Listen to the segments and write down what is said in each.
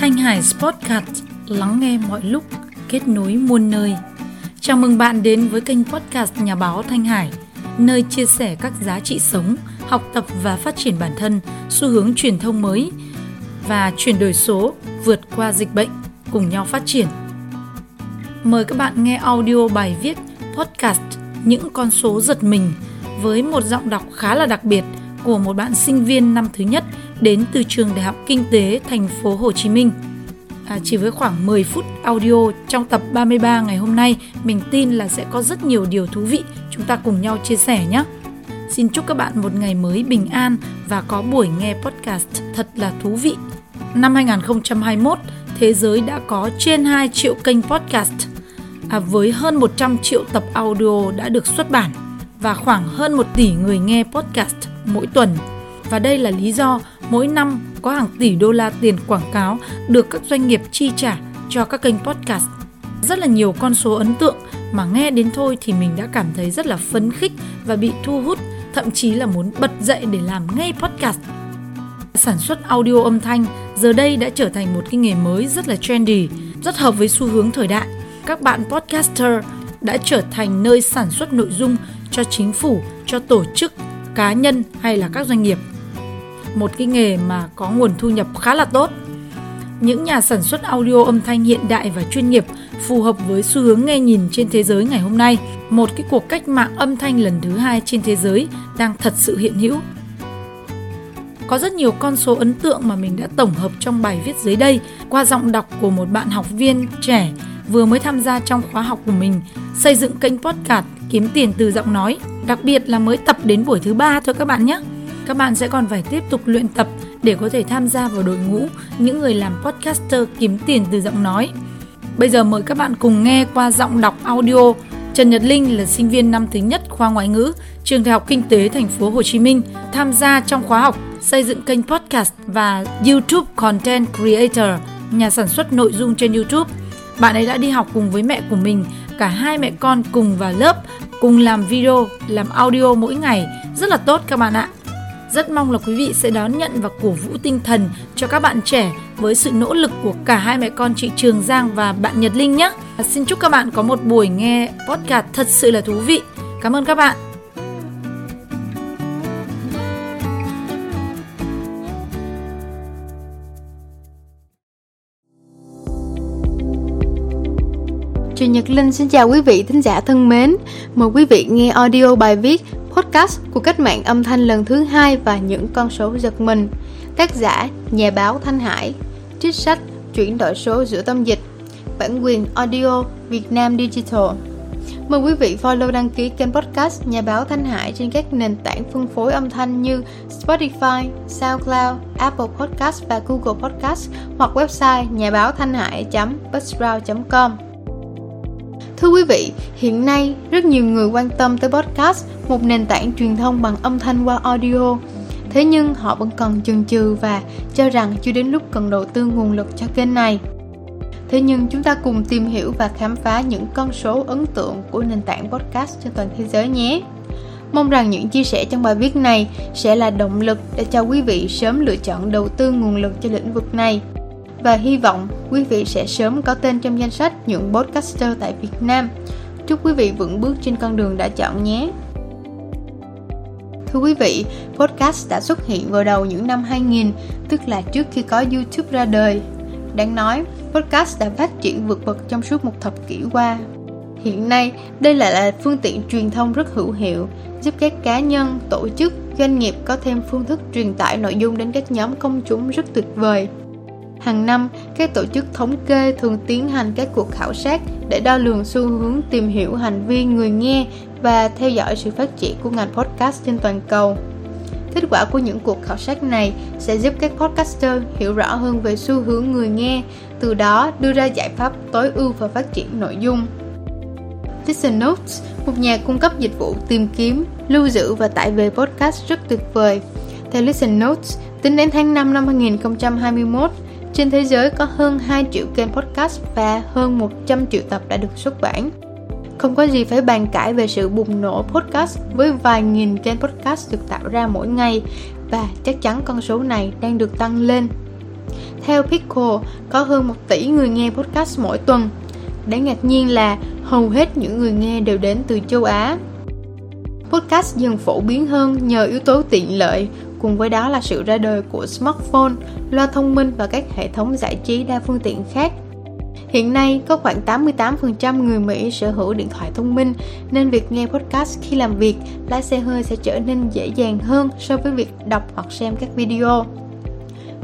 Thanh Hải Podcast lắng nghe mọi lúc, kết nối muôn nơi. Chào mừng bạn đến với kênh podcast Nhà báo Thanh Hải, nơi chia sẻ các giá trị sống, học tập và phát triển bản thân, xu hướng truyền thông mới và chuyển đổi số vượt qua dịch bệnh, cùng nhau phát triển. Mời các bạn nghe audio bài viết podcast Những con số giật mình với một giọng đọc khá là đặc biệt của một bạn sinh viên năm thứ nhất đến từ trường Đại học Kinh tế thành phố Hồ Chí Minh. À, chỉ với khoảng 10 phút audio trong tập 33 ngày hôm nay, mình tin là sẽ có rất nhiều điều thú vị chúng ta cùng nhau chia sẻ nhé. Xin chúc các bạn một ngày mới bình an và có buổi nghe podcast thật là thú vị. Năm 2021, thế giới đã có trên 2 triệu kênh podcast à, với hơn 100 triệu tập audio đã được xuất bản và khoảng hơn 1 tỷ người nghe podcast mỗi tuần. Và đây là lý do mỗi năm có hàng tỷ đô la tiền quảng cáo được các doanh nghiệp chi trả cho các kênh podcast. Rất là nhiều con số ấn tượng mà nghe đến thôi thì mình đã cảm thấy rất là phấn khích và bị thu hút, thậm chí là muốn bật dậy để làm ngay podcast. Sản xuất audio âm thanh giờ đây đã trở thành một cái nghề mới rất là trendy, rất hợp với xu hướng thời đại. Các bạn podcaster đã trở thành nơi sản xuất nội dung cho chính phủ, cho tổ chức, cá nhân hay là các doanh nghiệp một cái nghề mà có nguồn thu nhập khá là tốt. Những nhà sản xuất audio âm thanh hiện đại và chuyên nghiệp phù hợp với xu hướng nghe nhìn trên thế giới ngày hôm nay, một cái cuộc cách mạng âm thanh lần thứ hai trên thế giới đang thật sự hiện hữu. Có rất nhiều con số ấn tượng mà mình đã tổng hợp trong bài viết dưới đây qua giọng đọc của một bạn học viên trẻ vừa mới tham gia trong khóa học của mình xây dựng kênh podcast kiếm tiền từ giọng nói, đặc biệt là mới tập đến buổi thứ ba thôi các bạn nhé các bạn sẽ còn phải tiếp tục luyện tập để có thể tham gia vào đội ngũ những người làm podcaster kiếm tiền từ giọng nói. Bây giờ mời các bạn cùng nghe qua giọng đọc audio. Trần Nhật Linh là sinh viên năm thứ nhất khoa ngoại ngữ, trường Đại học Kinh tế thành phố Hồ Chí Minh, tham gia trong khóa học xây dựng kênh podcast và YouTube Content Creator, nhà sản xuất nội dung trên YouTube. Bạn ấy đã đi học cùng với mẹ của mình, cả hai mẹ con cùng vào lớp, cùng làm video, làm audio mỗi ngày. Rất là tốt các bạn ạ. Rất mong là quý vị sẽ đón nhận và cổ vũ tinh thần cho các bạn trẻ với sự nỗ lực của cả hai mẹ con chị Trường Giang và bạn Nhật Linh nhé. Xin chúc các bạn có một buổi nghe podcast thật sự là thú vị. Cảm ơn các bạn. Truyền Nhật Linh xin chào quý vị thính giả thân mến. Mời quý vị nghe audio bài viết podcast của cách mạng âm thanh lần thứ hai và những con số giật mình. Tác giả nhà báo Thanh Hải, trích sách chuyển đổi số giữa tâm dịch, bản quyền audio Việt Nam Digital. Mời quý vị follow đăng ký kênh podcast Nhà báo Thanh Hải trên các nền tảng phân phối âm thanh như Spotify, SoundCloud, Apple Podcast và Google Podcast hoặc website nhà báo thanh hải.buzzsprout.com. Thưa quý vị, hiện nay rất nhiều người quan tâm tới podcast, một nền tảng truyền thông bằng âm thanh qua audio. Thế nhưng họ vẫn còn chần chừ và cho rằng chưa đến lúc cần đầu tư nguồn lực cho kênh này. Thế nhưng chúng ta cùng tìm hiểu và khám phá những con số ấn tượng của nền tảng podcast trên toàn thế giới nhé. Mong rằng những chia sẻ trong bài viết này sẽ là động lực để cho quý vị sớm lựa chọn đầu tư nguồn lực cho lĩnh vực này và hy vọng quý vị sẽ sớm có tên trong danh sách những podcaster tại Việt Nam. Chúc quý vị vững bước trên con đường đã chọn nhé. Thưa quý vị, podcast đã xuất hiện vào đầu những năm 2000, tức là trước khi có YouTube ra đời. Đáng nói, podcast đã phát triển vượt bậc trong suốt một thập kỷ qua. Hiện nay, đây lại là phương tiện truyền thông rất hữu hiệu, giúp các cá nhân, tổ chức, doanh nghiệp có thêm phương thức truyền tải nội dung đến các nhóm công chúng rất tuyệt vời. Hàng năm, các tổ chức thống kê thường tiến hành các cuộc khảo sát để đo lường xu hướng tìm hiểu hành vi người nghe và theo dõi sự phát triển của ngành podcast trên toàn cầu. Kết quả của những cuộc khảo sát này sẽ giúp các podcaster hiểu rõ hơn về xu hướng người nghe, từ đó đưa ra giải pháp tối ưu và phát triển nội dung. Listen Notes, một nhà cung cấp dịch vụ tìm kiếm, lưu giữ và tải về podcast rất tuyệt vời. Theo Listen Notes, tính đến tháng 5 năm 2021, trên thế giới có hơn 2 triệu kênh podcast và hơn 100 triệu tập đã được xuất bản. Không có gì phải bàn cãi về sự bùng nổ podcast với vài nghìn kênh podcast được tạo ra mỗi ngày và chắc chắn con số này đang được tăng lên. Theo Pickle, có hơn 1 tỷ người nghe podcast mỗi tuần. Đáng ngạc nhiên là hầu hết những người nghe đều đến từ châu Á. Podcast dần phổ biến hơn nhờ yếu tố tiện lợi, cùng với đó là sự ra đời của smartphone, loa thông minh và các hệ thống giải trí đa phương tiện khác. Hiện nay, có khoảng 88% người Mỹ sở hữu điện thoại thông minh, nên việc nghe podcast khi làm việc, lái xe hơi sẽ trở nên dễ dàng hơn so với việc đọc hoặc xem các video.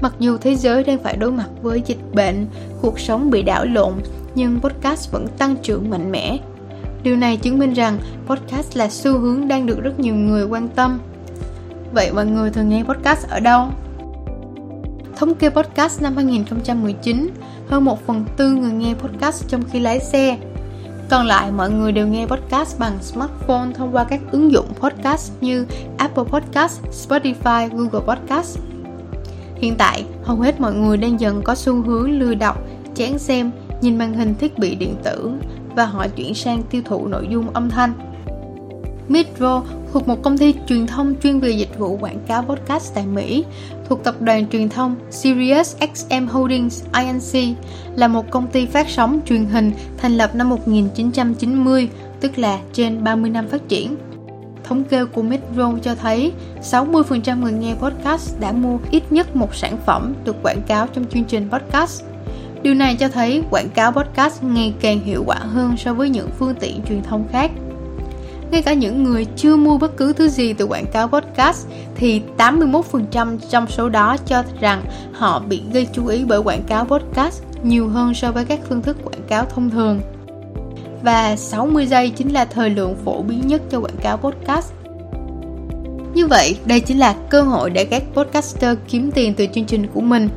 Mặc dù thế giới đang phải đối mặt với dịch bệnh, cuộc sống bị đảo lộn, nhưng podcast vẫn tăng trưởng mạnh mẽ. Điều này chứng minh rằng podcast là xu hướng đang được rất nhiều người quan tâm. Vậy mọi người thường nghe podcast ở đâu? Thống kê podcast năm 2019, hơn 1 phần tư người nghe podcast trong khi lái xe. Còn lại mọi người đều nghe podcast bằng smartphone thông qua các ứng dụng podcast như Apple Podcast, Spotify, Google Podcast. Hiện tại, hầu hết mọi người đang dần có xu hướng lừa đọc, chán xem, nhìn màn hình thiết bị điện tử và họ chuyển sang tiêu thụ nội dung âm thanh. Midro thuộc một công ty truyền thông chuyên về dịch vụ quảng cáo podcast tại Mỹ, thuộc tập đoàn truyền thông Sirius XM Holdings Inc. là một công ty phát sóng truyền hình thành lập năm 1990, tức là trên 30 năm phát triển. Thống kê của Metro cho thấy 60% người nghe podcast đã mua ít nhất một sản phẩm được quảng cáo trong chương trình podcast. Điều này cho thấy quảng cáo podcast ngày càng hiệu quả hơn so với những phương tiện truyền thông khác. Ngay cả những người chưa mua bất cứ thứ gì từ quảng cáo podcast thì 81% trong số đó cho rằng họ bị gây chú ý bởi quảng cáo podcast nhiều hơn so với các phương thức quảng cáo thông thường và 60 giây chính là thời lượng phổ biến nhất cho quảng cáo podcast. Như vậy, đây chính là cơ hội để các podcaster kiếm tiền từ chương trình của mình.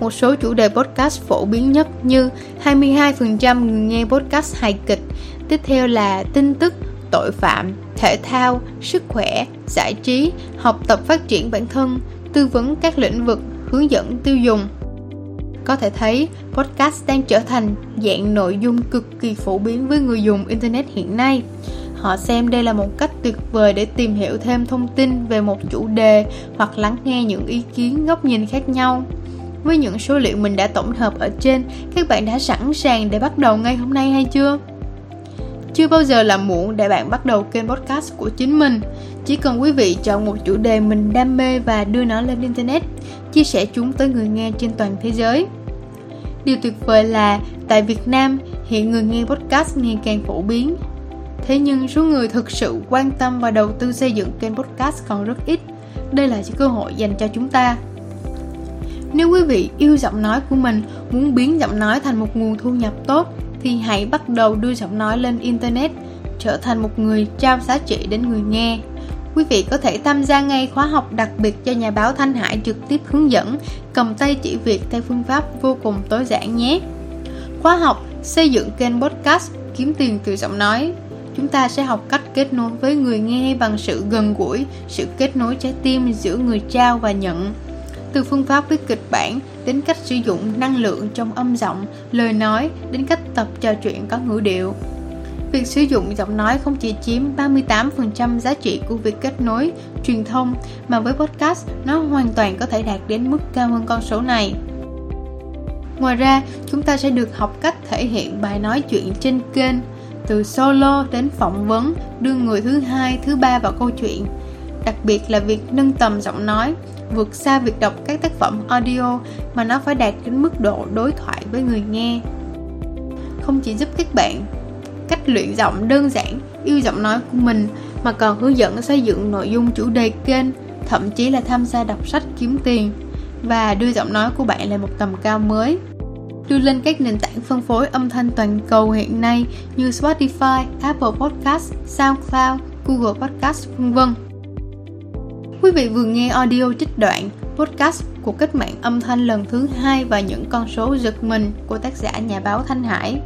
Một số chủ đề podcast phổ biến nhất như 22% người nghe podcast hài kịch, tiếp theo là tin tức, tội phạm, thể thao, sức khỏe, giải trí, học tập phát triển bản thân, tư vấn các lĩnh vực, hướng dẫn tiêu dùng, có thể thấy, podcast đang trở thành dạng nội dung cực kỳ phổ biến với người dùng Internet hiện nay. Họ xem đây là một cách tuyệt vời để tìm hiểu thêm thông tin về một chủ đề hoặc lắng nghe những ý kiến góc nhìn khác nhau. Với những số liệu mình đã tổng hợp ở trên, các bạn đã sẵn sàng để bắt đầu ngay hôm nay hay chưa? Chưa bao giờ là muộn để bạn bắt đầu kênh podcast của chính mình. Chỉ cần quý vị chọn một chủ đề mình đam mê và đưa nó lên Internet, chia sẻ chúng tới người nghe trên toàn thế giới. Điều tuyệt vời là tại Việt Nam hiện người nghe podcast ngày càng phổ biến. Thế nhưng số người thực sự quan tâm và đầu tư xây dựng kênh podcast còn rất ít. Đây là cơ hội dành cho chúng ta. Nếu quý vị yêu giọng nói của mình, muốn biến giọng nói thành một nguồn thu nhập tốt thì hãy bắt đầu đưa giọng nói lên internet, trở thành một người trao giá trị đến người nghe. Quý vị có thể tham gia ngay khóa học đặc biệt cho nhà báo Thanh Hải trực tiếp hướng dẫn, cầm tay chỉ việc theo phương pháp vô cùng tối giản nhé. Khóa học xây dựng kênh podcast kiếm tiền từ giọng nói. Chúng ta sẽ học cách kết nối với người nghe bằng sự gần gũi, sự kết nối trái tim giữa người trao và nhận. Từ phương pháp viết kịch bản đến cách sử dụng năng lượng trong âm giọng, lời nói đến cách tập trò chuyện có ngữ điệu. Việc sử dụng giọng nói không chỉ chiếm 38% giá trị của việc kết nối, truyền thông mà với podcast nó hoàn toàn có thể đạt đến mức cao hơn con số này. Ngoài ra, chúng ta sẽ được học cách thể hiện bài nói chuyện trên kênh, từ solo đến phỏng vấn, đưa người thứ hai, thứ ba vào câu chuyện. Đặc biệt là việc nâng tầm giọng nói, vượt xa việc đọc các tác phẩm audio mà nó phải đạt đến mức độ đối thoại với người nghe. Không chỉ giúp các bạn cách luyện giọng đơn giản, yêu giọng nói của mình mà còn hướng dẫn xây dựng nội dung chủ đề kênh, thậm chí là tham gia đọc sách kiếm tiền và đưa giọng nói của bạn lên một tầm cao mới. Đưa lên các nền tảng phân phối âm thanh toàn cầu hiện nay như Spotify, Apple Podcast, SoundCloud, Google Podcast, vân vân. Quý vị vừa nghe audio trích đoạn podcast của cách mạng âm thanh lần thứ hai và những con số giật mình của tác giả nhà báo Thanh Hải.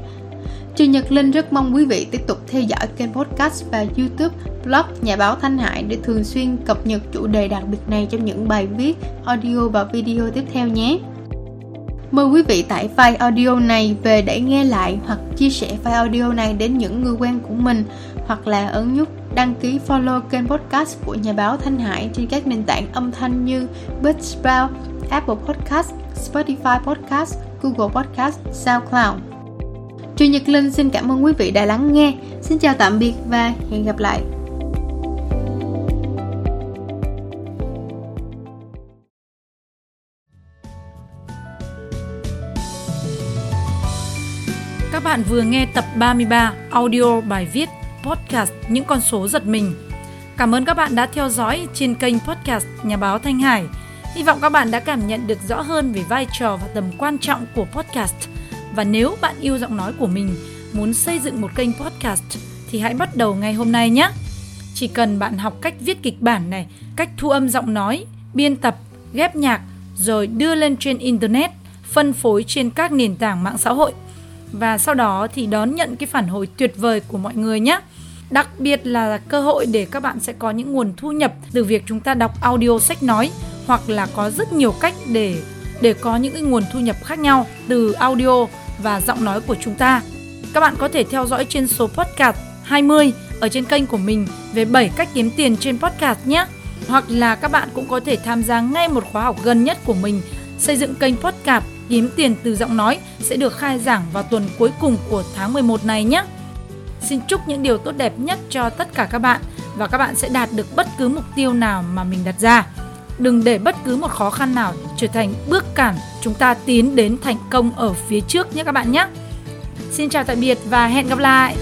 Trường Nhật Linh rất mong quý vị tiếp tục theo dõi kênh podcast và YouTube, blog Nhà báo Thanh Hải để thường xuyên cập nhật chủ đề đặc biệt này trong những bài viết, audio và video tiếp theo nhé. Mời quý vị tải file audio này về để nghe lại hoặc chia sẻ file audio này đến những người quen của mình hoặc là ấn nút đăng ký follow kênh podcast của nhà báo Thanh Hải trên các nền tảng âm thanh như Buzzsprout, Apple Podcast, Spotify Podcast, Google Podcast, SoundCloud. Chủ nhật Linh xin cảm ơn quý vị đã lắng nghe. Xin chào tạm biệt và hẹn gặp lại. Các bạn vừa nghe tập 33 audio bài viết podcast Những con số giật mình. Cảm ơn các bạn đã theo dõi trên kênh podcast Nhà báo Thanh Hải. Hy vọng các bạn đã cảm nhận được rõ hơn về vai trò và tầm quan trọng của podcast. Và nếu bạn yêu giọng nói của mình, muốn xây dựng một kênh podcast thì hãy bắt đầu ngay hôm nay nhé. Chỉ cần bạn học cách viết kịch bản này, cách thu âm giọng nói, biên tập, ghép nhạc rồi đưa lên trên internet, phân phối trên các nền tảng mạng xã hội và sau đó thì đón nhận cái phản hồi tuyệt vời của mọi người nhé. Đặc biệt là cơ hội để các bạn sẽ có những nguồn thu nhập từ việc chúng ta đọc audio sách nói, hoặc là có rất nhiều cách để để có những cái nguồn thu nhập khác nhau từ audio và giọng nói của chúng ta. Các bạn có thể theo dõi trên số podcast 20 ở trên kênh của mình về 7 cách kiếm tiền trên podcast nhé. Hoặc là các bạn cũng có thể tham gia ngay một khóa học gần nhất của mình, xây dựng kênh podcast kiếm tiền từ giọng nói sẽ được khai giảng vào tuần cuối cùng của tháng 11 này nhé. Xin chúc những điều tốt đẹp nhất cho tất cả các bạn và các bạn sẽ đạt được bất cứ mục tiêu nào mà mình đặt ra. Đừng để bất cứ một khó khăn nào trở thành bước cản chúng ta tiến đến thành công ở phía trước nhé các bạn nhé. Xin chào tạm biệt và hẹn gặp lại.